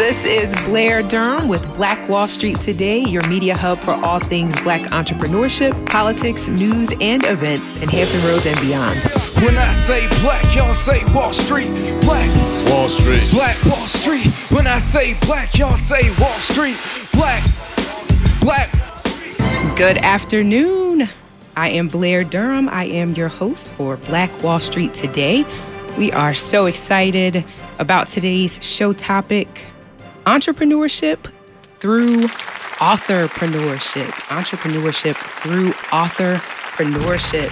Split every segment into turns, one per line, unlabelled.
This is Blair Durham with Black Wall Street Today, your media hub for all things black entrepreneurship, politics, news, and events in Hampton Roads and beyond.
When I say black, y'all say Wall Street. Black
Wall Street.
Black Wall Street. When I say black, y'all say Wall Street. Black. Black.
Good afternoon. I am Blair Durham. I am your host for Black Wall Street Today. We are so excited about today's show topic entrepreneurship through authorpreneurship. Entrepreneurship through authorpreneurship.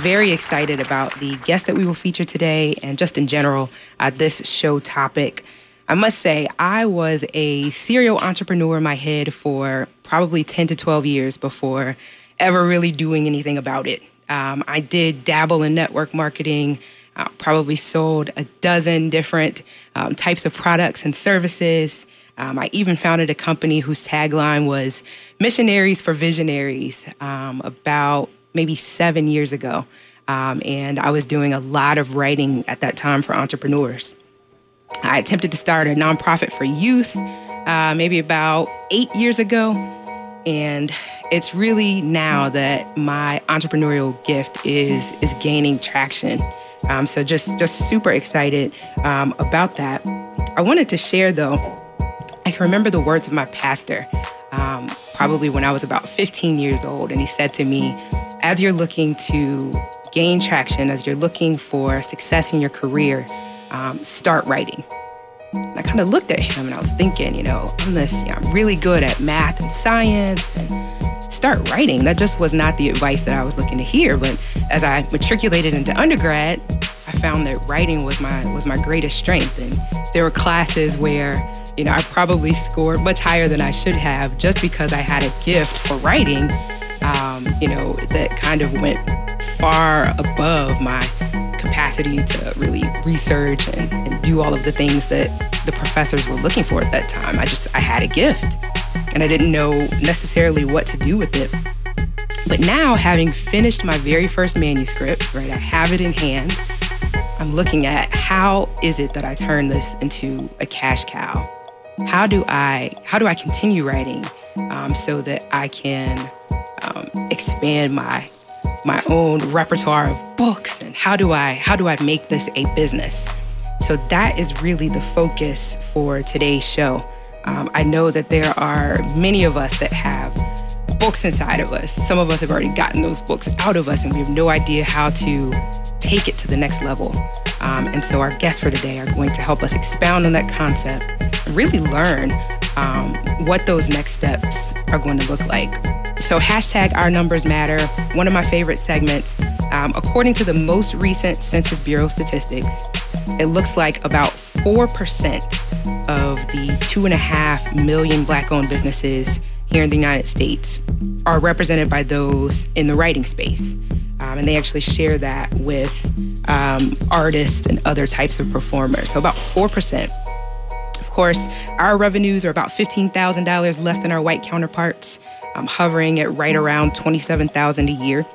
Very excited about the guest that we will feature today and just in general, uh, this show topic. I must say, I was a serial entrepreneur in my head for probably 10 to 12 years before ever really doing anything about it. Um, I did dabble in network marketing. Uh, probably sold a dozen different um, types of products and services. Um, I even founded a company whose tagline was Missionaries for Visionaries um, about maybe seven years ago. Um, and I was doing a lot of writing at that time for entrepreneurs. I attempted to start a nonprofit for youth uh, maybe about eight years ago. And it's really now that my entrepreneurial gift is, is gaining traction. Um, so just just super excited um, about that. I wanted to share though. I can remember the words of my pastor, um, probably when I was about 15 years old, and he said to me, "As you're looking to gain traction, as you're looking for success in your career, um, start writing." And I kind of looked at him and I was thinking, you know, I'm this, you know, I'm really good at math and science and start writing. That just was not the advice that I was looking to hear. But as I matriculated into undergrad, I found that writing was my was my greatest strength. And there were classes where, you know, I probably scored much higher than I should have just because I had a gift for writing, um, you know, that kind of went far above my capacity to really research and, and, do all of the things that the professors were looking for at that time. I just, I had a gift and I didn't know necessarily what to do with it. But now, having finished my very first manuscript, right, I have it in hand. I'm looking at how is it that I turn this into a cash cow? How do I, how do I continue writing um, so that I can um, expand my my own repertoire of books and how do I how do I make this a business? So that is really the focus for today's show. Um, I know that there are many of us that have books inside of us. Some of us have already gotten those books out of us and we have no idea how to take it to the next level. Um, and so our guests for today are going to help us expound on that concept and really learn um, what those next steps are going to look like. So, hashtag Our Numbers Matter, one of my favorite segments. Um, according to the most recent Census Bureau statistics, it looks like about 4% of the two and a half million Black owned businesses here in the United States are represented by those in the writing space. Um, and they actually share that with um, artists and other types of performers. So, about 4% Of course, our revenues are about $15,000 less than our white counterparts, um, hovering at right around 27,000 a year.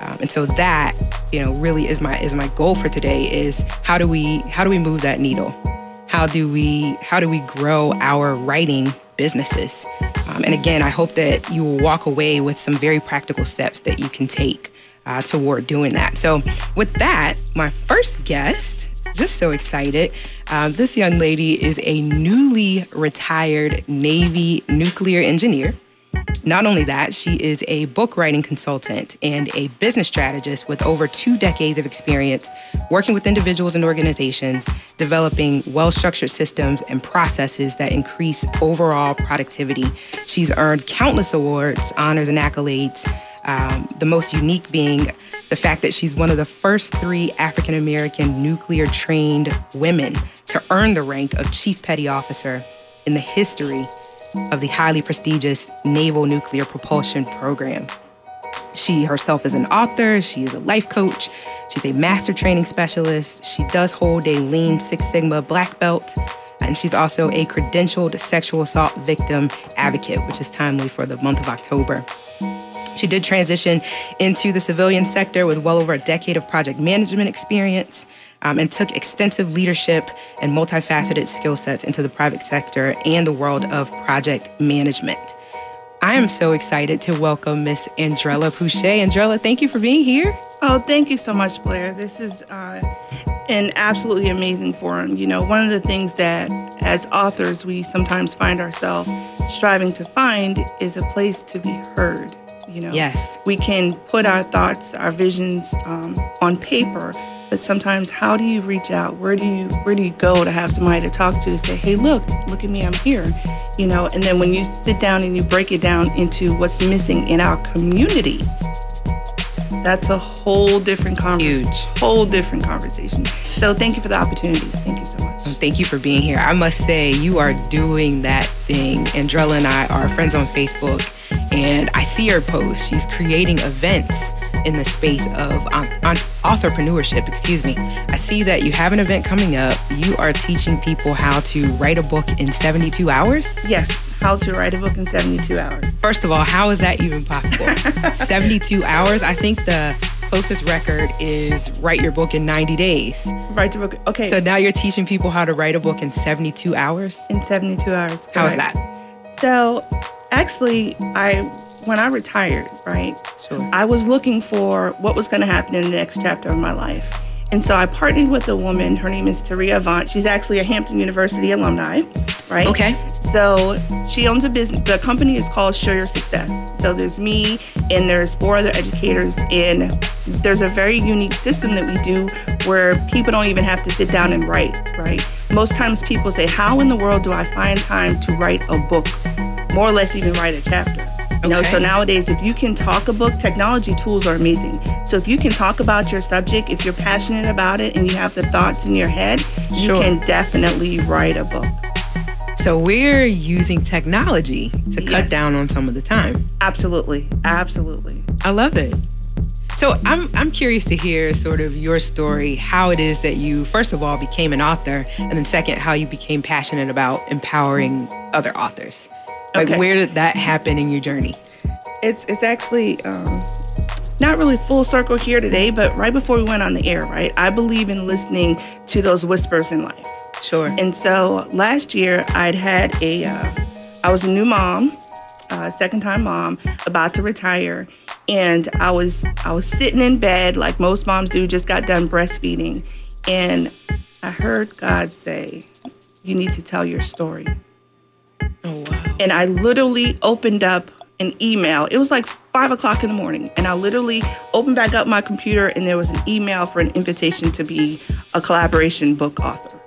Um, and so that, you know, really is my is my goal for today is how do we how do we move that needle? How do we how do we grow our writing businesses? Um, and again, I hope that you will walk away with some very practical steps that you can take uh, toward doing that. So, with that, my first guest just so excited. Um, this young lady is a newly retired Navy nuclear engineer. Not only that, she is a book writing consultant and a business strategist with over two decades of experience working with individuals and organizations, developing well structured systems and processes that increase overall productivity. She's earned countless awards, honors, and accolades um, the most unique being the fact that she's one of the first three African American nuclear trained women to earn the rank of Chief Petty Officer in the history of the highly prestigious Naval Nuclear Propulsion Program. She herself is an author, she is a life coach, she's a master training specialist, she does hold a Lean Six Sigma black belt, and she's also a credentialed sexual assault victim advocate, which is timely for the month of October. She did transition into the civilian sector with well over a decade of project management experience. Um, and took extensive leadership and multifaceted skill sets into the private sector and the world of project management. I am so excited to welcome Miss Andrella Pouchet. Andrella, thank you for being here.
Oh, thank you so much, Blair. This is uh, an absolutely amazing forum. You know, one of the things that as authors we sometimes find ourselves striving to find is a place to be heard. You know,
yes,
we can put our thoughts, our visions um, on paper, but sometimes how do you reach out? Where do you where do you go to have somebody to talk to say, hey, look, look at me, I'm here. You know, and then when you sit down and you break it down into what's missing in our community, that's a whole different conversation.
Huge.
Whole different conversation. So thank you for the opportunity. Thank you so much.
Thank you for being here. I must say, you are doing that thing. Andrella and I are friends on Facebook and I see her post. She's creating events in the space of um, entrepreneurship. Excuse me. I see that you have an event coming up. You are teaching people how to write a book in 72 hours.
Yes, how to write a book in 72 hours.
First of all, how is that even possible? 72 hours. I think the closest record is write your book in 90 days.
Write your book. Okay.
So now you're teaching people how to write a book in 72 hours?
In 72 hours.
How is that?
So actually, I when I retired, right?
Sure.
I was looking for what was going to happen in the next chapter of my life. And so I partnered with a woman. Her name is Taria Avant. She's actually a Hampton University alumni, right?
Okay.
So she owns a business. The company is called Show Your Success. So there's me and there's four other educators. And there's a very unique system that we do where people don't even have to sit down and write, right? Most times people say, How in the world do I find time to write a book? More or less, even write a chapter. You know, so nowadays, if you can talk a book, technology tools are amazing. So if you can talk about your subject, if you're passionate about it and you have the thoughts in your head,
sure.
you can definitely write a book.
So we're using technology to cut down on some of the time.
Absolutely. Absolutely.
I love it. So I'm I'm curious to hear sort of your story, how it is that you first of all became an author, and then second, how you became passionate about empowering other authors. Like
Okay.
where did that happen in your journey?
It's it's actually um, not really full circle here today, but right before we went on the air, right? I believe in listening to those whispers in life.
Sure.
And so last year, I'd had a, uh, I was a new mom, uh, second time mom, about to retire, and I was I was sitting in bed like most moms do, just got done breastfeeding, and I heard God say, "You need to tell your story."
oh wow.
And I literally opened up an email. It was like five o'clock in the morning, and I literally opened back up my computer, and there was an email for an invitation to be a collaboration book author.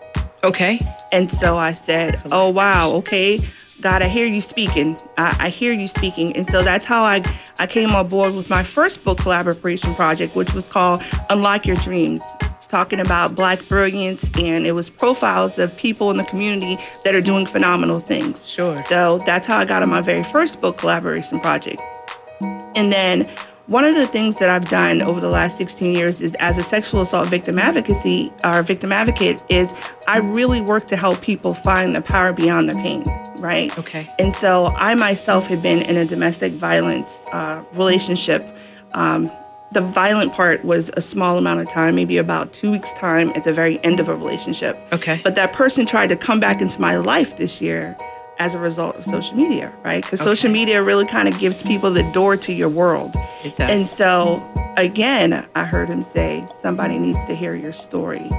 Okay.
And so I said, "Oh wow, okay, God, I hear you speaking. I, I hear you speaking." And so that's how I I came on board with my first book collaboration project, which was called Unlock Your Dreams, talking about Black brilliance, and it was profiles of people in the community that are doing phenomenal things.
Sure.
So that's how I got on my very first book collaboration project. And then one of the things that I've done over the last 16 years is as a sexual assault victim advocacy or victim advocate is I really work to help people find the power beyond the pain, right?
Okay.
And so I myself have been in a domestic violence uh, relationship. Um, the violent part was a small amount of time, maybe about two weeks' time at the very end of a relationship.
Okay.
But that person tried to come back into my life this year as a result of social media, right? Because social media really kind of gives people the door to your world.
It does.
And so, again, I heard him say, somebody needs to hear your story.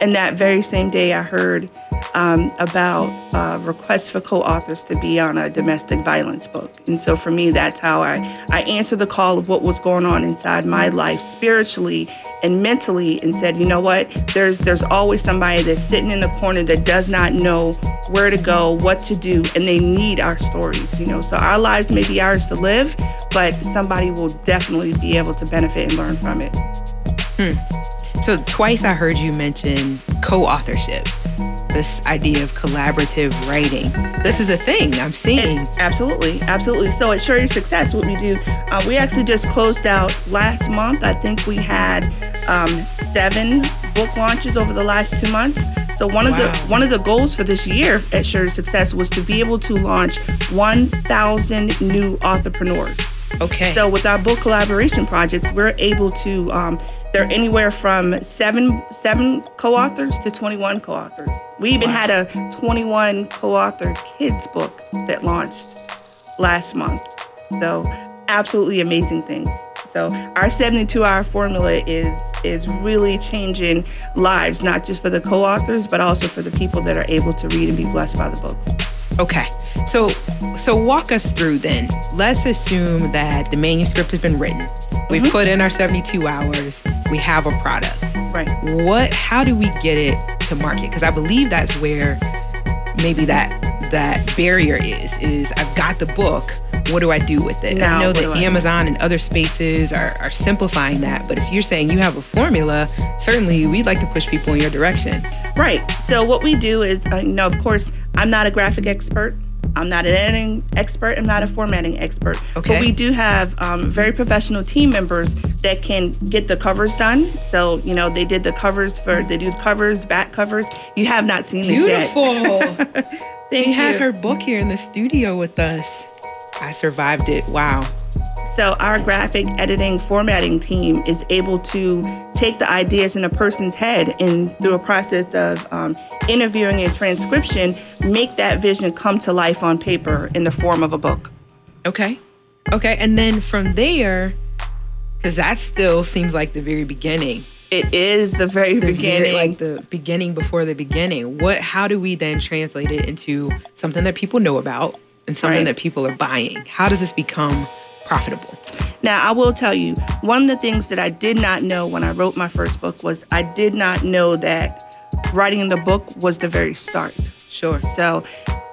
And that very same day, I heard um, about uh, requests for co-authors to be on a domestic violence book. And so for me, that's how I, I answered the call of what was going on inside my life spiritually and mentally and said, you know what, there's there's always somebody that's sitting in the corner that does not know where to go, what to do, and they need our stories, you know. So our lives may be ours to live, but somebody will definitely be able to benefit and learn from it.
So twice I heard you mention co-authorship. This idea of collaborative writing. This is a thing I'm seeing.
Absolutely, absolutely. So at Show Your Success, what we do, uh, we actually just closed out last month. I think we had um, seven book launches over the last two months. So one of
Wow.
the one of the goals for this year at Your Success was to be able to launch 1,000 new entrepreneurs.
Okay.
So with our book collaboration projects, we're able to um, they're anywhere from seven seven co-authors to 21 co-authors. We even
Wow.
had a 21 co-author kids book that launched last month. So absolutely amazing things. So our 72 hour formula is is really changing lives, not just for the co-authors, but also for the people that are able to read and be blessed by the books.
Okay. So so walk us through then. Let's assume that the manuscript has been written. We've
Mm-hmm.
put in our 72 hours. We have a product.
Right.
What how do we get it to market? Cuz I believe that's where maybe that that barrier is is I've got the book. What do I do with it?
Now,
I know that
do I do?
Amazon and other spaces are, are simplifying that, but if you're saying you have a formula, certainly we'd like to push people in your direction.
Right. So what we do is, uh, you know, of course, I'm not a graphic expert. I'm not an editing expert. I'm not a formatting expert.
Okay.
But we do have um, very professional team members that can get the covers done. So you know, they did the covers for they do covers, back covers. You have not seen this yet. Thank
She has her book here in the studio with us. I survived it. Wow.
So our graphic editing formatting team is able to take the ideas in a person's head and through a process of um, interviewing and transcription, make that vision come to life on paper in the form of a book.
Okay. Okay. And then from there, because that still seems like the very beginning.
It is the very
The very-
beginning.
like the beginning before the beginning. What how do we then translate it into something that people know about and something
Right.
that people are buying? How does this become profitable?
Now, I will tell you, one of the things that I did not know when I wrote my first book was I did not know that writing the book was the very start.
Sure.
So,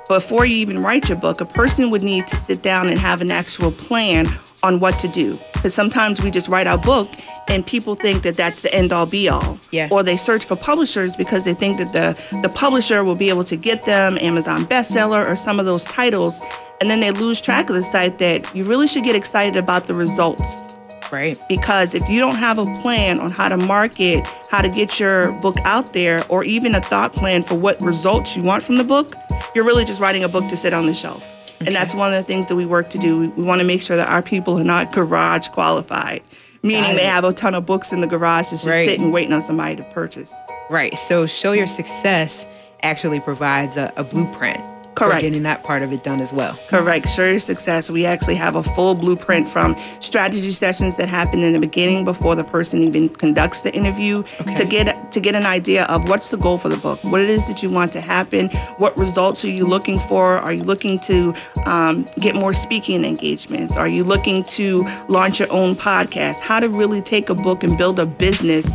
before you even write your book, a person would need to sit down and have an actual plan on what to do. Because sometimes we just write our book and people think that that's the end all be all.
Yeah.
Or they search for publishers because they think that the, the publisher will be able to get them Amazon bestseller or some of those titles. And then they lose track of the site that you really should get excited about the results
Right.
because if you don't have a plan on how to market, how to get your book out there, or even a thought plan for what results you want from the book, you're really just writing a book to sit on the shelf. And that's one of the things that we work to do. We, we want to make sure that our people are not garage qualified, meaning they have a ton of books in the garage that's just
Right.
sitting waiting on somebody to purchase.
Right. So show your success actually provides a, a blueprint
Correct.
getting that part of it done as well.
Correct. Sure your success. We actually have a full blueprint from strategy sessions that happen in the beginning before the person even conducts the interview
Okay.
to get to get an idea of what's the goal for the book, what it is that you want to happen, what results are you looking for? Are you looking to um, get more speaking engagements? Are you looking to launch your own podcast? How to really take a book and build a business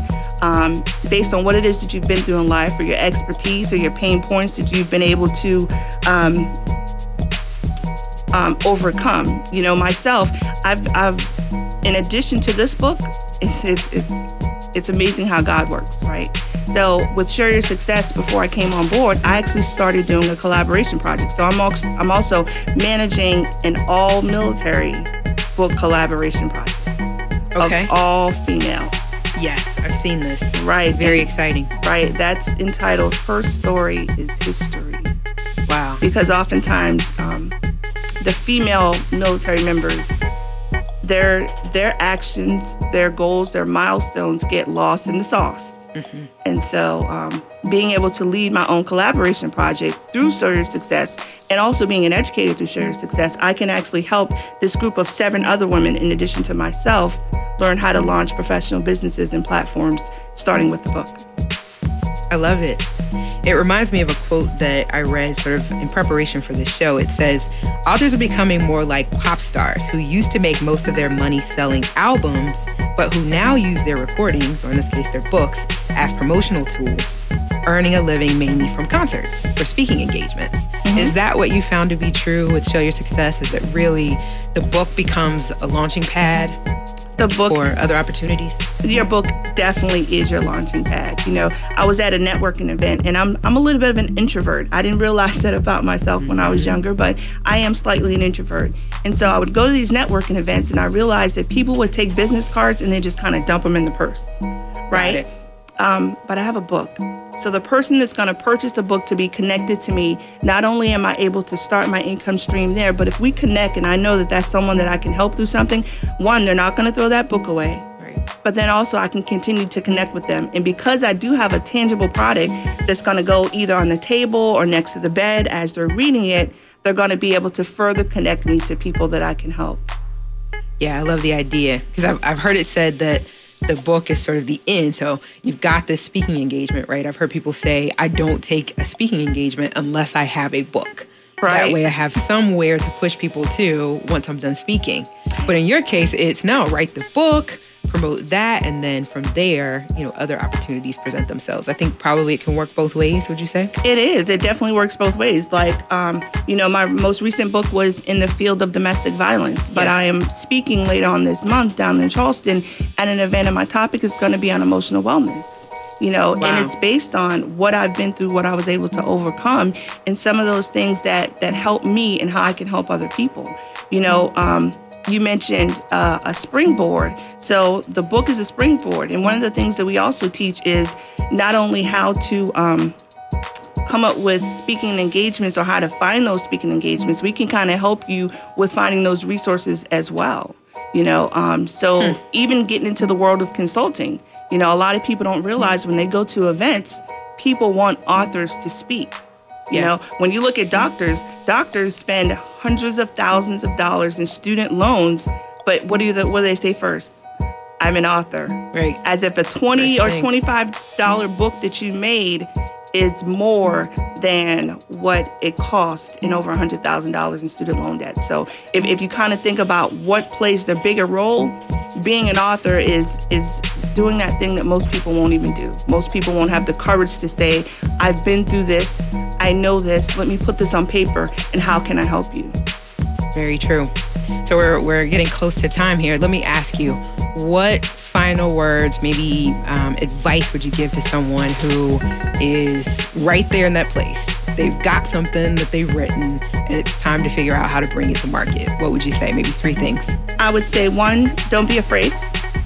um, based on what it is that you've been through in life, or your expertise, or your pain points that you've been able to um, um, overcome. You know, myself, I've, I've, in addition to this book, it's, it's, it's, it's amazing how God works, right? So with Share Your Success, before I came on board, I actually started doing a collaboration project. So I'm also, I'm also managing an all military book collaboration project
Okay.
of all females,
Yes, I've seen this.
right?
Very
And-
exciting.
right. That's entitled "Her Story Is History."
Wow.
because oftentimes um, the female military members their their actions their goals their milestones get lost in the sauce. And so um, being able to lead my own collaboration project through Share Success and also being an educator through Share Success i can actually help this group of seven other women in addition to myself learn how to launch professional businesses and platforms starting with the book
I love it. It reminds me of a quote that I read sort of in preparation for this show. It says, Authors are becoming more like pop stars who used to make most of their money selling albums, but who now use their recordings, or in this case, their books, as promotional tools, earning a living mainly from concerts or speaking engagements. Mm-hmm. Is that what you found to be true with Show Your Success? Is that really the book becomes a launching pad
the book
for other opportunities?
your book definitely is your launching pad. You know, I was at a networking event and I'm I'm a little bit of an introvert. I didn't realize that about myself when I was mm-hmm. younger, but I am slightly an introvert. And so I would go to these networking events and I realized that people would take business cards and then just kind of dump them in the purse. Right? Um, but I have a book. So the person that's going to purchase a book to be connected to me, not only am I able to start my income stream there, but if we connect and I know that that's someone that I can help through something, one, they're not going to throw that book away. Right. But then also I can continue to connect with them. And because I do have a tangible product that's going to go either on the table or next to the bed as they're reading it, they're going to be able to further connect me to people that I can help.
Yeah, I love the idea because I've, I've heard it said that the book is sort of the end. So you've got this speaking engagement, right? I've heard people say, I don't take a speaking engagement unless I have a book. Right. That way I have somewhere to push people to once I'm done speaking. But in your case, it's no, write the book, promote that, and then from there, you know, other opportunities present themselves. I think probably it can work both ways, would you say?
It is. It definitely works both ways. Like, um, you know, my most recent book was in the field of domestic violence, but yes. I am speaking later on this month down in Charleston at an event, and my topic is going to be on emotional wellness you know wow. and it's based on what i've been through what i was able to overcome and some of those things that that help me and how i can help other people you know um, you mentioned uh, a springboard so the book is a springboard and one of the things that we also teach is not only how to um, come up with speaking engagements or how to find those speaking engagements we can kind of help you with finding those resources as well you know um, so hmm. even getting into the world of consulting you know, a lot of people don't realize when they go to events, people want authors to speak. You yeah. know, when you look at doctors, doctors spend hundreds of thousands of dollars in student loans, but what do you what do they say first? I'm an author.
Right.
As if a 20 or 25 dollar book that you made is more than what it costs in over $100,000 in student loan debt. So if, if you kind of think about what plays the bigger role, being an author is is doing that thing that most people won't even do. Most people won't have the courage to say, I've been through this, I know this, let me put this on paper, and how can I help you?
Very true. So we're, we're getting close to time here. Let me ask you, what final words, maybe um, advice would you give to someone who is right there in that place? They've got something that they've written and it's time to figure out how to bring it to market. What would you say? Maybe three things.
I would say one, don't be afraid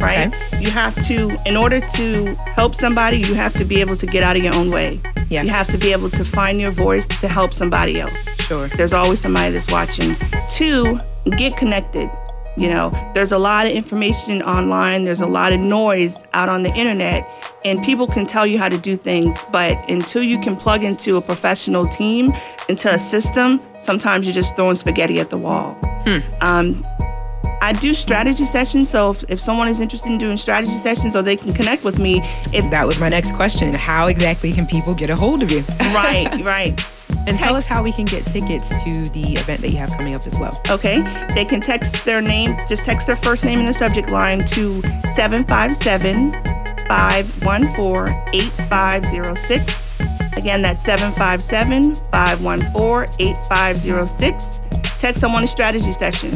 right? Okay. You have to, in order to help somebody, you have to be able to get out of your own way. Yeah. You have to be able to find your voice to help somebody else.
Sure.
There's always somebody that's watching. Two, get connected. You know, there's a lot of information online, there's a lot of noise out on the internet, and people can tell you how to do things, but until you can plug into a professional team, into a system, sometimes you're just throwing spaghetti at the wall. Hmm. Um, I do strategy sessions. So if, if someone is interested in doing strategy sessions or they can connect with me. If
that was my next question. How exactly can people get a hold of you?
right, right.
And text. tell us how we can get tickets to the event that you have coming up as well.
Okay. They can text their name, just text their first name in the subject line to 757 514 8506. Again, that's 757 514 8506 text someone a strategy session.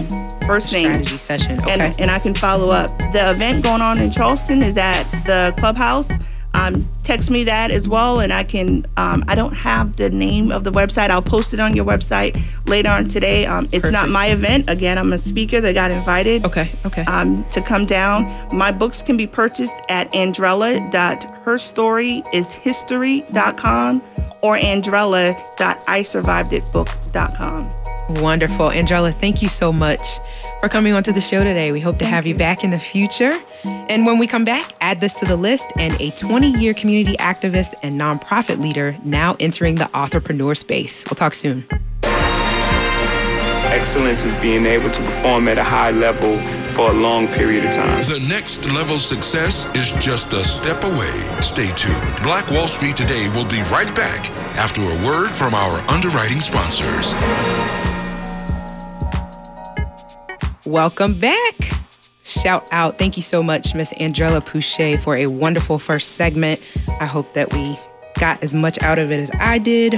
First name.
Strategy session. Okay.
And, and I can follow up. The event going on in Charleston is at the clubhouse. Um, text me that as well, and I can. Um, I don't have the name of the website. I'll post it on your website later on today. Um, it's Perfect. not my event. Again, I'm a speaker that got invited.
Okay. Okay.
Um, to come down. My books can be purchased at andrella.herstoryishistory.com or andrella.isurviveditbook.com.
Wonderful. Andrella, thank you so much for coming onto the show today. We hope to have you back in the future. And when we come back, add this to the list and a 20 year community activist and nonprofit leader now entering the entrepreneur space. We'll talk soon.
Excellence is being able to perform at a high level for a long period of time.
The next level success is just a step away. Stay tuned. Black Wall Street Today will be right back after a word from our underwriting sponsors.
Welcome back. Shout out. Thank you so much, Miss Andrella Pouchet, for a wonderful first segment. I hope that we got as much out of it as I did.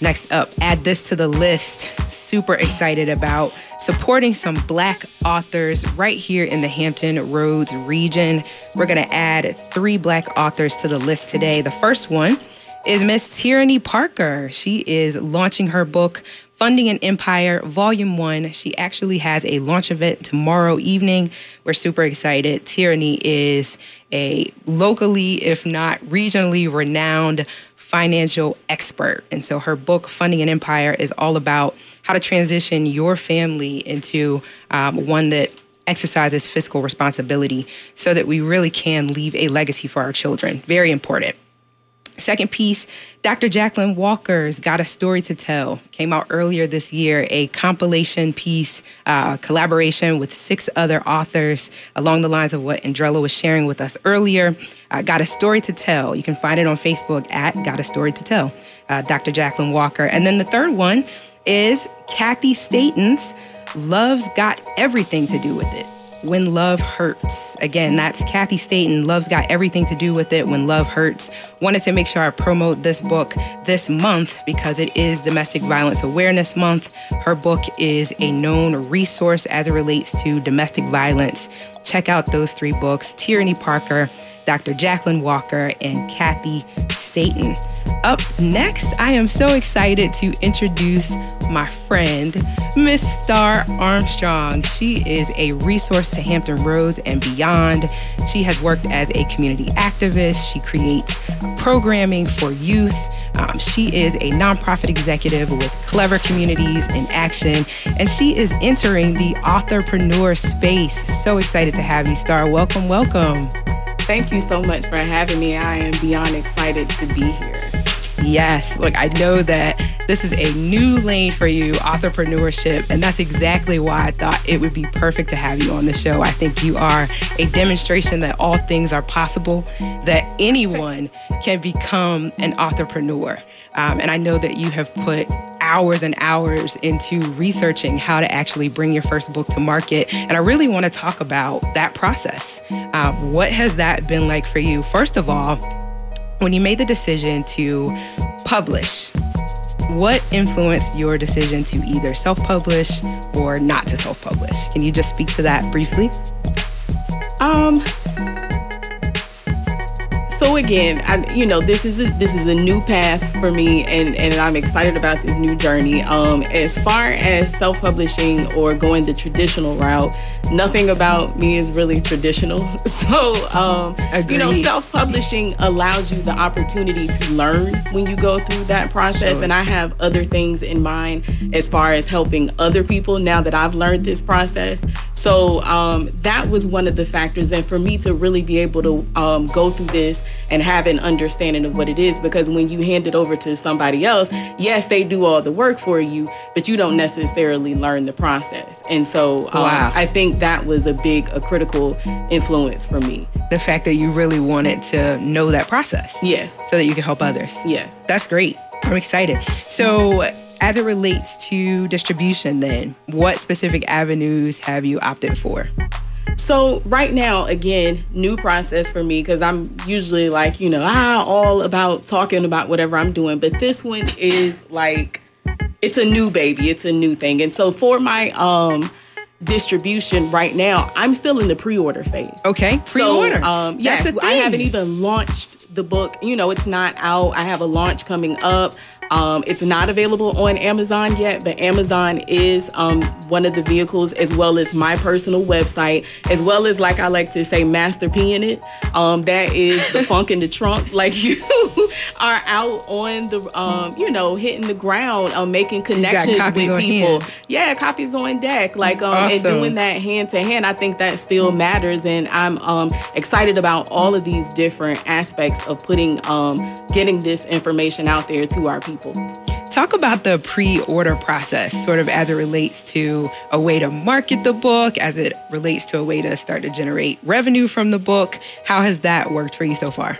Next up, add this to the list. Super excited about supporting some Black authors right here in the Hampton Roads region. We're going to add three Black authors to the list today. The first one is Miss Tierney Parker. She is launching her book, Funding an Empire, Volume 1. She actually has a launch event tomorrow evening. We're super excited. Tierney is a locally, if not regionally renowned financial expert. And so her book, Funding an Empire, is all about how to transition your family into um, one that exercises fiscal responsibility so that we really can leave a legacy for our children. Very important. Second piece, Dr. Jacqueline Walker's Got a Story to Tell came out earlier this year, a compilation piece, uh, collaboration with six other authors along the lines of what Andrella was sharing with us earlier. Uh, Got a Story to Tell. You can find it on Facebook at Got a Story to Tell, uh, Dr. Jacqueline Walker. And then the third one is Kathy Staton's Love's Got Everything to Do with It. When Love Hurts. Again, that's Kathy Staton. Love's got everything to do with it when love hurts. Wanted to make sure I promote this book this month because it is Domestic Violence Awareness Month. Her book is a known resource as it relates to domestic violence. Check out those three books Tierney Parker, Dr. Jacqueline Walker, and Kathy Staton. Up next, I am so excited to introduce my friend, Miss Star Armstrong. She is a resource to Hampton Roads and beyond. She has worked as a community activist. She creates programming for youth. Um, she is a nonprofit executive with Clever Communities in Action, and she is entering the authorpreneur space. So excited to have you, Star. Welcome, welcome.
Thank you so much for having me. I am beyond excited to be here.
Yes, look, I know that this is a new lane for you, authorpreneurship, and that's exactly why I thought it would be perfect to have you on the show. I think you are a demonstration that all things are possible, that anyone can become an authorpreneur. Um, and I know that you have put hours and hours into researching how to actually bring your first book to market. And I really want to talk about that process. Uh, what has that been like for you? First of all, when you made the decision to publish, what influenced your decision to either self publish or not to self publish? Can you just speak to that briefly?
Um, so again, I, you know, this is a, this is a new path for me, and and I'm excited about this new journey. Um, as far as self-publishing or going the traditional route, nothing about me is really traditional. So, um, you know, self-publishing allows you the opportunity to learn when you go through that process, sure. and I have other things in mind as far as helping other people now that I've learned this process. So um, that was one of the factors, and for me to really be able to um, go through this and have an understanding of what it is because when you hand it over to somebody else, yes, they do all the work for you, but you don't necessarily learn the process. And so um, wow. I think that was a big, a critical influence for me.
The fact that you really wanted to know that process.
Yes.
So that you can help others.
Yes.
That's great. I'm excited. So, as it relates to distribution, then, what specific avenues have you opted for?
So right now, again, new process for me because I'm usually like, you know, ah, all about talking about whatever I'm doing. But this one is like, it's a new baby. It's a new thing. And so for my um distribution right now, I'm still in the pre-order phase.
Okay, pre-order. So,
um, yes, I haven't even launched the book. You know, it's not out. I have a launch coming up. Um, it's not available on Amazon yet, but Amazon is um, one of the vehicles, as well as my personal website, as well as, like I like to say, Master P in it. Um, that is the funk in the trunk. Like you are out on the, um, you know, hitting the ground, um, making connections with people. Hand. Yeah, copies on deck. Like, um, awesome. and doing that hand to hand. I think that still matters, and I'm um, excited about all of these different aspects of putting, um, getting this information out there to our people people.
Talk about the pre order process, sort of as it relates to a way to market the book, as it relates to a way to start to generate revenue from the book. How has that worked for you so far?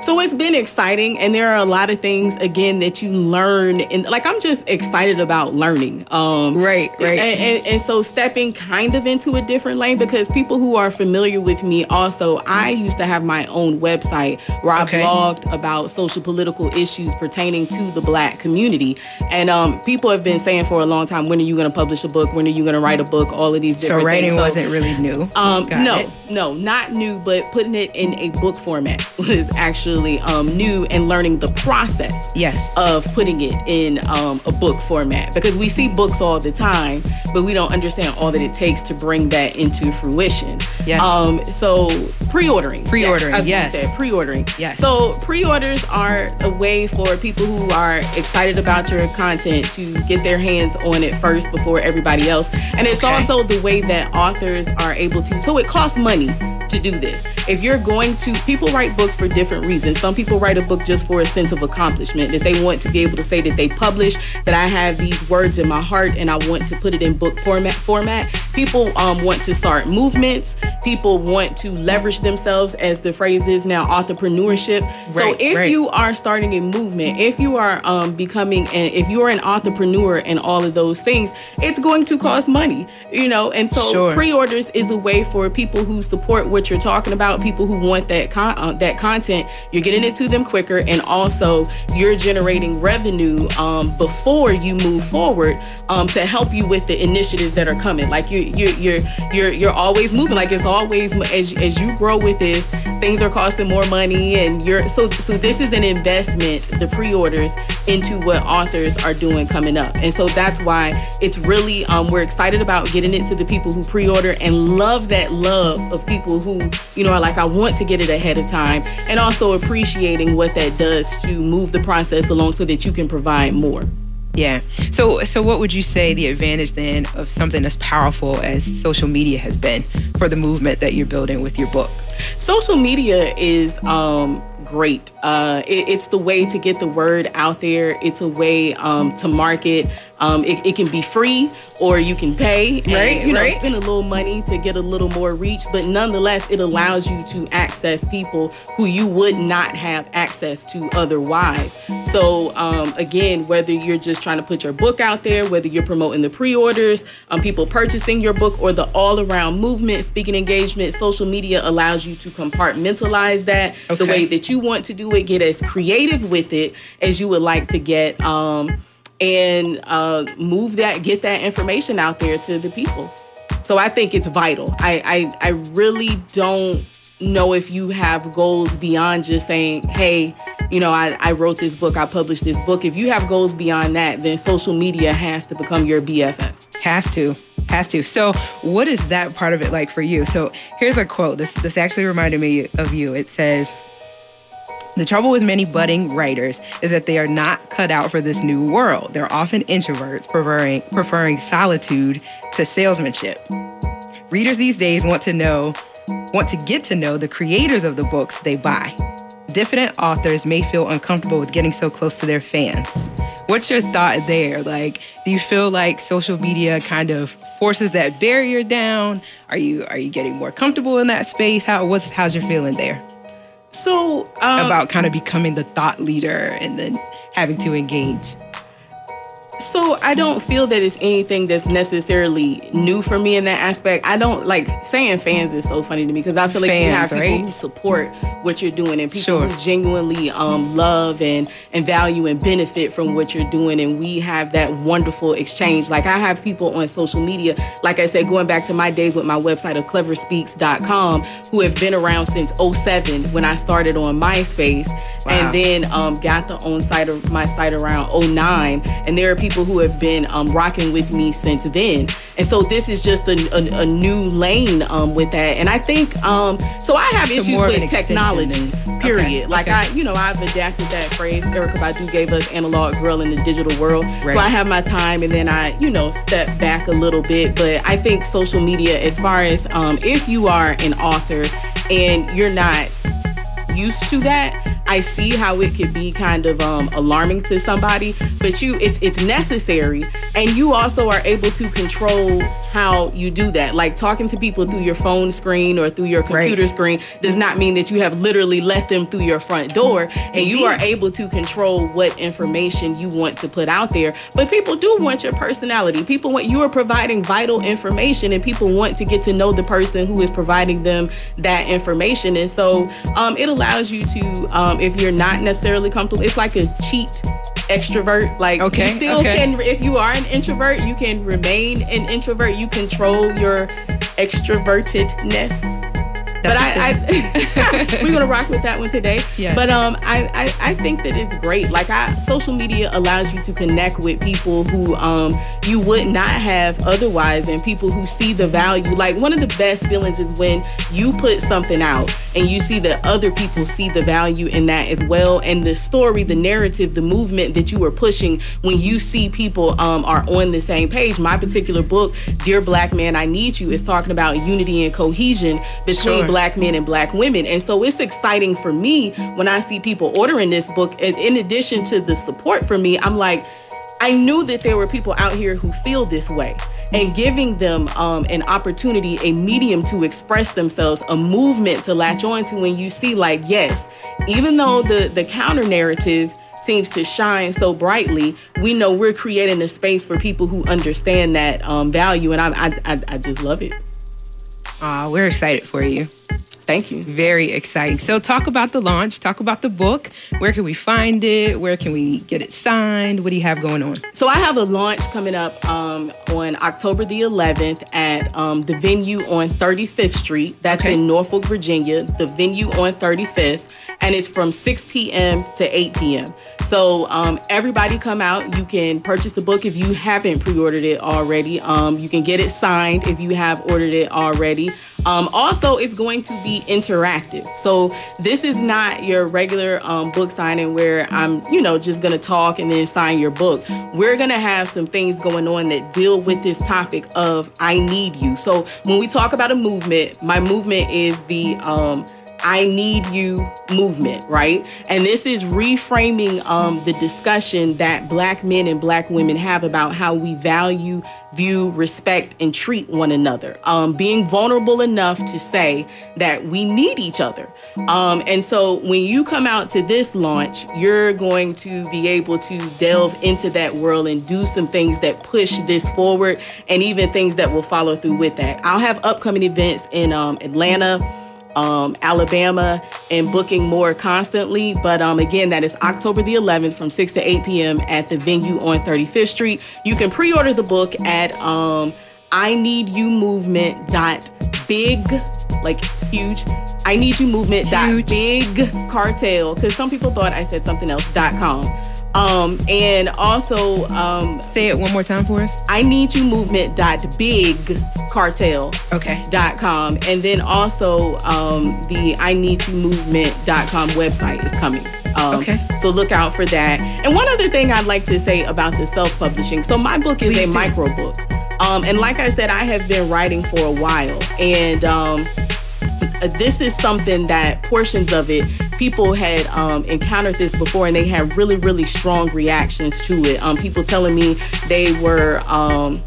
So it's been exciting, and there are a lot of things again that you learn. And like I'm just excited about learning.
Um, right, right.
And, and, and so stepping kind of into a different lane because people who are familiar with me also, I used to have my own website where okay. I blogged about social political issues pertaining to the Black community, and um, people have been saying for a long time, when are you going to publish a book? When are you going to write a book? All of these different.
So writing
things.
So, wasn't really new.
Um, no, it. no, not new, but putting it in a book format was actually um, new and learning the process
Yes.
of putting it in um, a book format because we see books all the time, but we don't understand all that it takes to bring that into fruition.
Yes.
Um, so pre-ordering.
Pre-ordering,
As you
yes.
said, pre-ordering.
Yes.
So pre-orders are a way for people who are excited about your content to get their hands on it first before everybody else. And it's
Okay.
also the way that authors are able to. So it costs money to do this. If you're going to, people write books for different reasons. Some people write a book just for a sense of accomplishment, that they want to be able to say that they publish, that I have these words in my heart and I want to put it in book format. Format. People um, want to start movements. People want to leverage themselves, as the phrase is now, entrepreneurship. so if
right.
you are starting a movement, if you are um, becoming, an, if you are an entrepreneur and all of those things, it's going to cost money, you know. And so
Sure.
pre-orders is a way for people who support what you're talking about, people who want that con- uh, that content. You're getting it to them quicker, and also you're generating revenue um, before you move forward um, to help you with the initiatives that are coming. Like you, you, you're you're you're always moving. Like it's always as as you grow with this, things are costing more money, and you're so so. This is an investment, the pre-orders into what authors are doing coming up, and so that's why it's really um, we're excited about getting it to the people who pre-order and love that love of people who you know are like I want to get it ahead of time, and also appreciating what that does to move the process along so that you can provide more.
Yeah. So so what would you say the advantage then of something as powerful as social media has been for the movement that you're building with your book?
social media is um great. Uh it, it's the way to get the word out there. It's a way um to market um it, it can be free or you can pay and,
Right,
you know
right.
spend a little money to get a little more reach but nonetheless it allows you to access people who you would not have access to otherwise so um again whether you're just trying to put your book out there whether you're promoting the pre-orders um, people purchasing your book or the all-around movement speaking engagement social media allows you to compartmentalize that the way that you want to do it get as creative with it as you would like to get um, and uh, move that get that information out there to the people so i think it's vital i i, I really don't know if you have goals beyond just saying hey you know I, I wrote this book i published this book if you have goals beyond that then social media has to become your bff
Has to. Has to. So, what is that part of it like for you? So, here's a quote. This this actually reminded me of you. It says, "The trouble with many budding writers is that they are not cut out for this new world. They're often introverts, preferring preferring solitude to salesmanship. Readers these days want to know want to get to know the creators of the books they buy. Diffident authors may feel uncomfortable with getting so close to their fans. What's your thought there? Like, do you feel like social media kind of forces that barrier down? Are you are you getting more comfortable in that space? How what's how's your feeling there
so um,
about kind of becoming the thought leader and then having to engage?
So I don't feel that it's anything that's necessarily new for me in that aspect. I don't like saying fans is so funny to me because I feel like you have
Fans,
people
right?
who support what you're doing and people
Sure.
who genuinely um, love and and value and benefit from what you're doing, and we have that wonderful exchange. Like I have people on social media, like I said, going back to my days with my website of cleverspeaks.com, who have been around since 07 when I started on MySpace,
Wow.
and then um, got the own site of my site around 09 and there are people who have been um, rocking with me since then. And so this is just a, a, a new lane um, with that. And i think um, so i have issues
of an
with technology period
Okay,
like
okay.
i you know i've adapted that phrase Erykah Badu gave us analog girl in the digital world.
Right.
so i have my time and then i you know step back a little bit. But i think social media as far as um, if you are an author and you're not used to that i see how it could be kind of um, alarming to somebody but you it's it's necessary and you also are able to control how you do that. Like talking to people through your phone screen or through your computer screen does not mean that you have literally let them through your front door and you are able to control what information you want to put out there. But people do want your personality. People want you are providing vital information and people want to get to know the person who is providing them that information. And so um, it allows you to um, if you're not necessarily comfortable it's like a cheat extrovert like
Okay,
you still
okay.
can if you are an introvert you can remain an introvert you control your extrovertedness but I, I we're gonna rock with that one today.
Yes.
But um, I, I I think that it's great. Like I, social media allows you to connect with people who um you would not have otherwise, and people who see the value. Like one of the best feelings is when you put something out and you see that other people see the value in that as well, and the story, the narrative, the movement that you are pushing. When you see people um are on the same page. My particular book, Dear Black Man, I Need You, is talking about unity and cohesion between
Sure.
Black men and black women. And so it's exciting for me when I see people ordering this book. And in addition to the support for me, I'm like, I knew that there were people out here who feel this way. And giving them um, an opportunity, a medium to express themselves, a movement to latch on to when you see, like, yes, even though the, the counter narrative seems to shine so brightly, we know we're creating a space for people who understand that um, value. And I, I, I, I just love it.
Aw, we're excited for you.
Thank you.
Very exciting. So, talk about the launch. Talk about the book. Where can we find it? Where can we get it signed? What do you have going on?
So I have a launch coming up um, on October the 11th at um, the venue on 35th Street. That's
Okay.
in Norfolk, Virginia. The venue on 35th, and it's from 6 p.m. to 8 p.m. So um, everybody come out. You can purchase the book if you haven't pre-ordered it already. Um, you can get it signed if you have ordered it already. Um, also, it's going to be interactive. So this is not your regular um, book signing where I'm, you know, just gonna talk and then sign your book. We're gonna have some things going on that deal with this topic of I need you. So when we talk about a movement, my movement is the um, I need you movement, right? And this is reframing um, the discussion that black men and black women have about how we value, view, respect, and treat one another. Um, being vulnerable enough to say that we need each other. Um, and so when you come out to this launch, you're going to be able to delve into that world and do some things that push this forward and even things that will follow through with that. I'll have upcoming events in um, Atlanta um, Alabama and booking more constantly. But um, again, that is October the 11th from 6 to 8 p.m. at the venue on 35th Street. You can pre order the book at um, I Need You Movement dot big like huge i need you movement dot
Huge.
big cartel because some people thought i said something else dot com um and also um
Say it one more time for us.
i need you movement dot big cartel
Okay.
dot com and then also um, the i need you movement.com website is coming um,
Okay.
so look out for that and one other thing i'd like to say about the self-publishing so my book is
Please
a
do.
micro book um, and like i said i have been writing for a while and um, this is something that portions of it people had um, encountered this before and they had really really strong reactions to it. Um, people telling me they were um,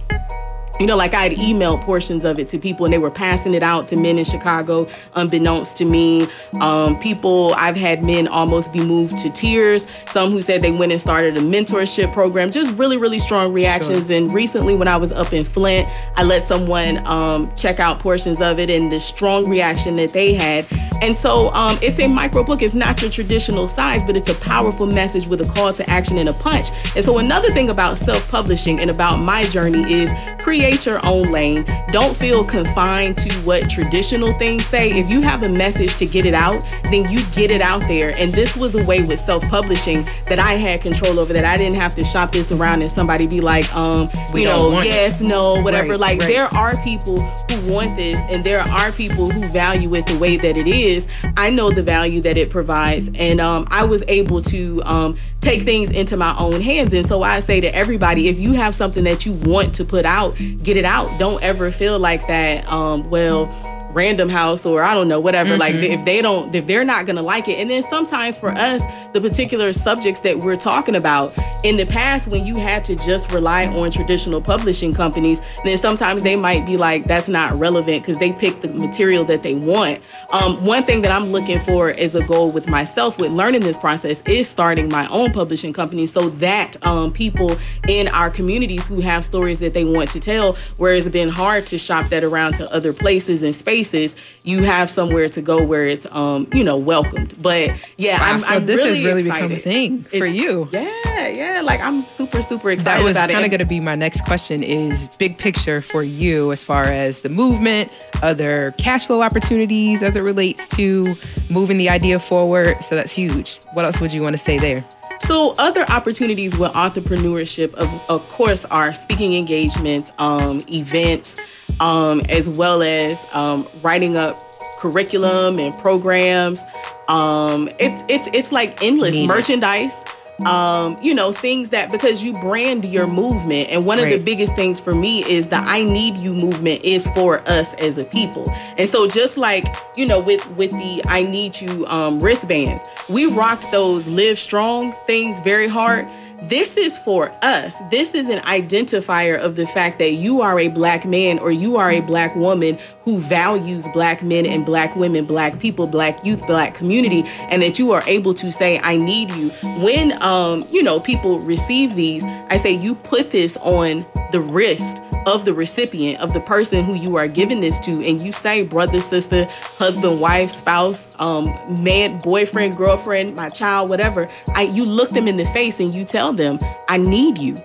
you know, like I had emailed portions of it to people and they were passing it out to men in Chicago, unbeknownst to me. Um, people, I've had men almost be moved to tears. Some who said they went and started a mentorship program, just really, really strong reactions. And recently, when I was up in Flint, I let someone um, check out portions of it and the strong reaction that they had. And so um, it's a micro book. It's not your traditional size, but it's a powerful message with a call to action and a punch. And so another thing about self-publishing and about my journey is create your own lane. Don't feel confined to what traditional things say. If you have a message to get it out, then you get it out there. And this was a way with self-publishing that I had control over that I didn't have to shop this around and somebody be like, um,
We
you know,
want it.
yes, no, whatever.
Right,
like
right.
there are people who want this and there are people who value it the way that it is. I know the value that it provides. And um, I was able to um, take things into my own hands. And so I say to everybody, if you have something that you want to put out, get it out. Don't ever feel like that, um, well, random house or I don't know, whatever. Like if they don't, if they're not gonna like it. And then sometimes for us, the particular subjects that we're talking about in the past, when you had to just rely on traditional publishing companies, then sometimes they might be like, that's not relevant because they pick the material that they want. Um, one thing that I'm looking for as a goal with myself with learning this process is starting my own publishing company so that um, people in our communities who have stories that they want to tell, where it's been hard to shop that around to other places and spaces spaces, you have somewhere to go where it's um, you know, welcomed. But yeah,
Wow,
I'm,
so
I'm
this
really
has really
excited.
become a thing for
It's-
you.
Yeah, yeah. Like I'm super, super excited about
That was kind of going to be my next question is big picture for you as far as the movement, other cash flow opportunities as it relates to moving the idea forward. So that's huge. What else would you want to say there?
So other opportunities with entrepreneurship, of, of course, are speaking engagements, um, events, um, as well as um, writing up curriculum and programs. Um, it's it's it's like endless
Need it.
Um, you know, things that because you brand your movement, and one of the biggest things for me is the I need you movement is for us as a people. And so just like, you know, with with the I need you um wristbands, we rock those Livestrong things very hard. This is for us. This is an identifier of the fact that you are a black man or you are a black woman who values black men and black women, black people, black youth, black community, and that you are able to say, I need you. When um, you know, people receive these, I say you put this on the wrist of the recipient, of the person who you are giving this to, and you say, brother, sister, husband, wife, spouse, um, man, boyfriend, girlfriend, my child, whatever. I you look them in the face and you tell them, I need you.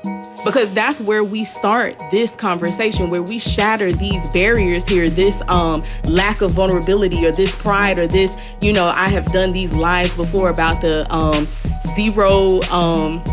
Because that's where we start this conversation, where we shatter these barriers here, this um lack of vulnerability or this pride or this, you know, I have done these lies before about the um zero um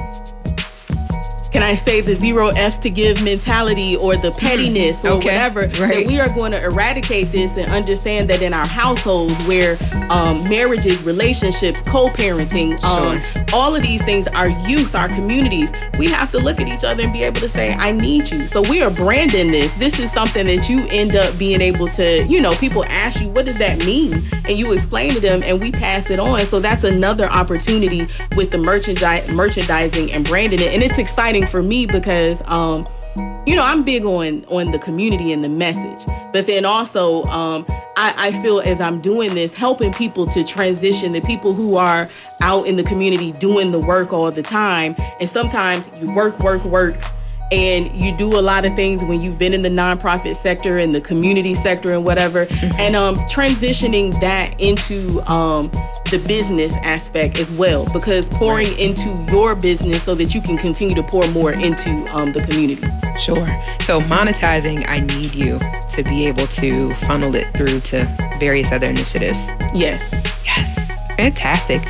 can I say the zero F's to give mentality or the pettiness or
Mm-hmm. Okay,
whatever?
right.
That we are going to eradicate this and understand that in our households, where um, marriages, relationships, co-parenting, um, all of these things, our youth, our communities, we have to look at each other and be able to say, "I need you." So we are branding this. This is something that you end up being able to, you know, people ask you, "What does that mean?" and you explain to them, and we pass it on. So that's another opportunity with the merchandise, merchandising and branding it, and it's exciting for me because. Um, you know, I'm big on on the community and the message, but then also um, I, I feel as I'm doing this, helping people to transition, the people who are out in the community doing the work all the time, and sometimes you work, work, work. And you do a lot of things when you've been in the nonprofit sector and the community sector and whatever, and um, transitioning that into um, the business aspect as well, because pouring into your business so that you can continue to pour more into um, the community.
Sure. So monetizing, I need you to be able to funnel it through to various other initiatives.
Yes.
Yes. Fantastic.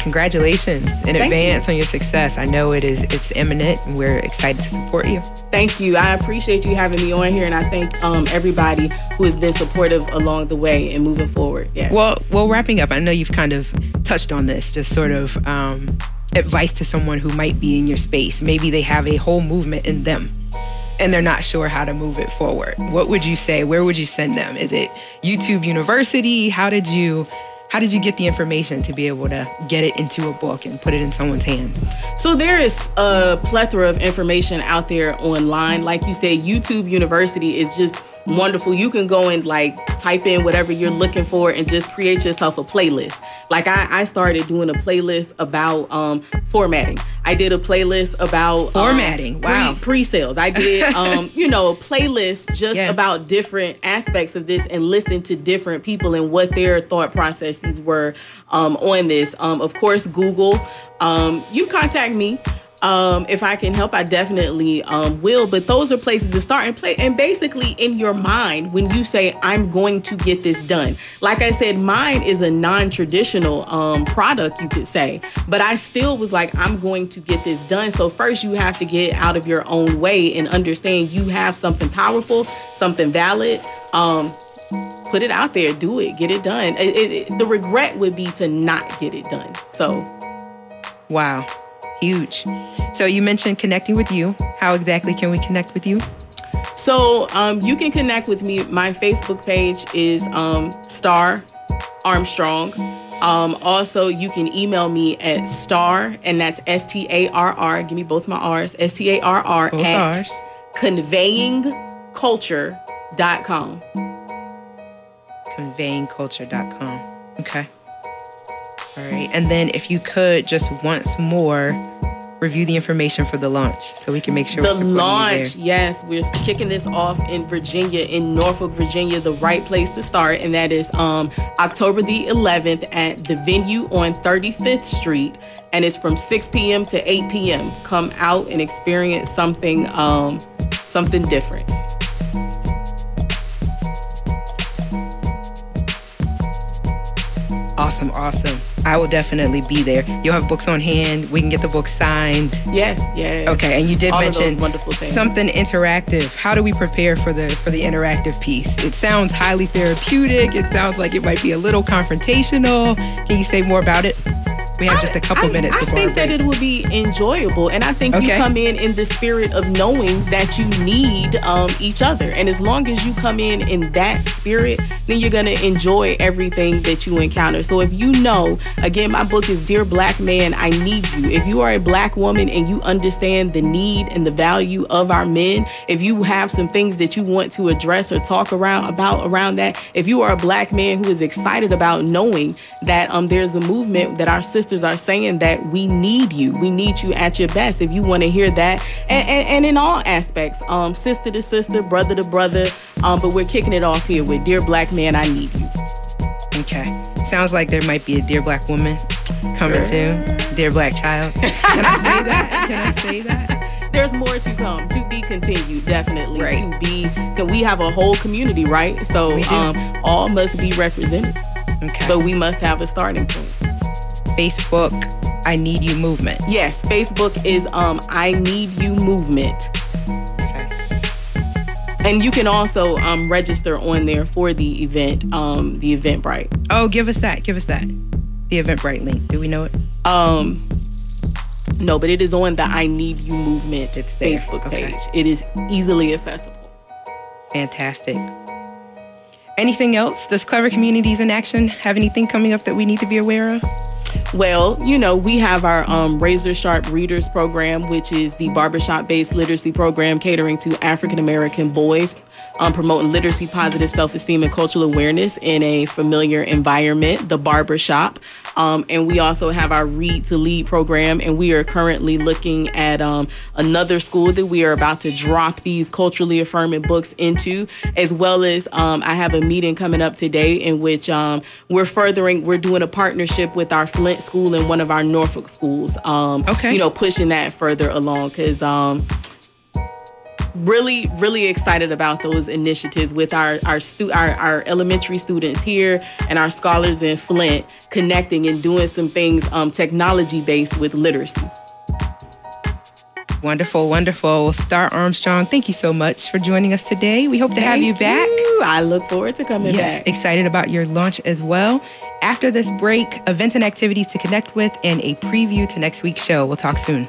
Congratulations in
you.
advance on your success. I know it is it's imminent and we're excited to support you.
Thank you. I appreciate you having me on here, and I thank um, everybody who has been supportive along the way and moving forward. Yeah.
Well, well, wrapping up, I know you've kind of touched on this, just sort of um, advice to someone who might be in your space. Maybe they have a whole movement in them and they're not sure how to move it forward. What would you say? Where would you send them? Is it YouTube University? How did you how did you get the information to be able to get it into a book and put it in someone's hands?
So there is a plethora of information out there online. Like you said, YouTube University is just wonderful. You can go and like type in whatever you're looking for and just create yourself a playlist. Like I, I started doing a playlist about um, formatting. I did a playlist about um,
Formatting, wow.
pre- pre-sales. I did um, you know, a playlist just
Yeah.
about different aspects of this and listen to different people and what their thought processes were um, on this. Um, of course, Google. Um, you contact me. Um, if I can help, I definitely um, will. But those are places to start and play. And basically, in your mind, when you say, I'm going to get this done, like I said, mine is a non traditional um, product, you could say. But I still was like, I'm going to get this done. So, first, you have to get out of your own way and understand you have something powerful, something valid. Um, put it out there, do it, get it done. It- it- the regret would be to not get it done. So,
Wow. Huge. So you mentioned connecting with you. How exactly can we connect with you?
So um, you can connect with me. My Facebook page is um, Starr Armstrong. Um, also, you can email me at starr, and that's S T A R R. Give me both my R's. S T A R R at
R's.
conveyingculture.com.
conveyingculture.com. Okay. All right. And then if you could just once more review the information for the launch so we can make sure we're
The
you
launch, yes, we're kicking this off in Virginia, in Norfolk, Virginia, the right place to start, and that is um, October the 11th at the venue on 35th Street, and it's from 6 p.m. to 8 p.m. Come out and experience something, um, something different.
Awesome, awesome. I will definitely be there. You'll have books on hand. We can get the books signed.
Yes, yes.
Okay, and you did
All
mention something interactive. How do we prepare for the for the interactive piece? It sounds highly therapeutic. It sounds like it might be a little confrontational. Can you say more about it? We have just a couple
I,
minutes
I think that it will be enjoyable, and I think you come in in the spirit of knowing that you need um, each other. And as long as you come in in that spirit, then you're gonna enjoy everything that you encounter. So if you know, again, my book is Dear Black Man, I Need You. If you are a black woman and you understand the need and the value of our men, if you have some things that you want to address or talk around about around that, if you are a black man who is excited about knowing that um there's a movement that our sisters are saying that we need you, we need you at your best. If you want to hear that, and, and, and in all aspects, um sister to sister, brother to brother, um but we're kicking it off here with Dear Black Man, I Need You.
Okay. Sounds like there might be a dear black woman coming too. Dear black child. Can I say that? Can I say that?
There's more to come, to be continued, definitely.
Right.
To be, cause we have a whole community, right? So um, all must be represented,
Okay.
So we must have a starting point.
Facebook, I need you movement.
Yes, Facebook is um, I Need You Movement. And you can also um, register on there for the event, um, the Eventbrite.
Oh, give us that. Give us that. The Eventbrite link. Do we know it?
Um, no, but it is on the I Need You Movement
It's there.
Facebook
Okay.
page. It is easily accessible.
Fantastic. Anything else? Does Clever Communities in Action have anything coming up that we need to be aware of?
Well, you know, we have our um, Razor Sharp Readers program, which is the barbershop based literacy program catering to African American boys, um, promoting literacy, positive self esteem, and cultural awareness in a familiar environment, the barbershop. Um, and we also have our Read to Lead program, and we are currently looking at um, another school that we are about to drop these culturally affirming books into, as well as um, I have a meeting coming up today in which um, we're furthering, we're doing a partnership with our Flint school and one of our Norfolk schools. Um,
Okay.
You know, pushing that further along because um, really really excited about those initiatives with our our, stu- our our elementary students here and our scholars in Flint connecting and doing some things um, technology based with literacy.
Wonderful, wonderful. Starr Armstrong, thank you so much for joining us today. We hope to have you back.
you. I look forward to coming
Yes,
back.
excited about your launch as well. After this break, events and activities to connect with and a preview to next week's show. We'll talk soon.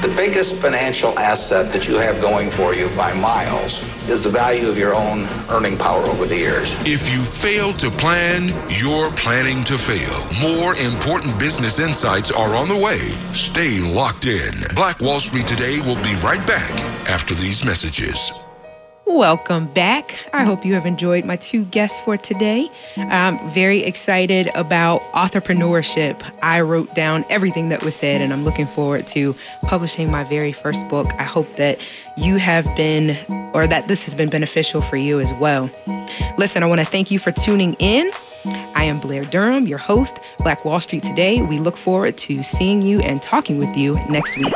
The biggest financial asset that you have going for you by miles is the value of your own earning power over the years.
If you fail to plan, you're planning to fail. More important business insights are on the way. Stay locked in. Black Wall Street Today will be right back after these messages.
Welcome back. I hope you have enjoyed my two guests for today. I'm very excited about entrepreneurship. I wrote down everything that was said, and I'm looking forward to publishing my very first book. I hope that you have been, or that this has been beneficial for you as well. Listen, I want to thank you for tuning in. I am Blair Durham, your host, Black Wall Street Today. We look forward to seeing you and talking with you next week.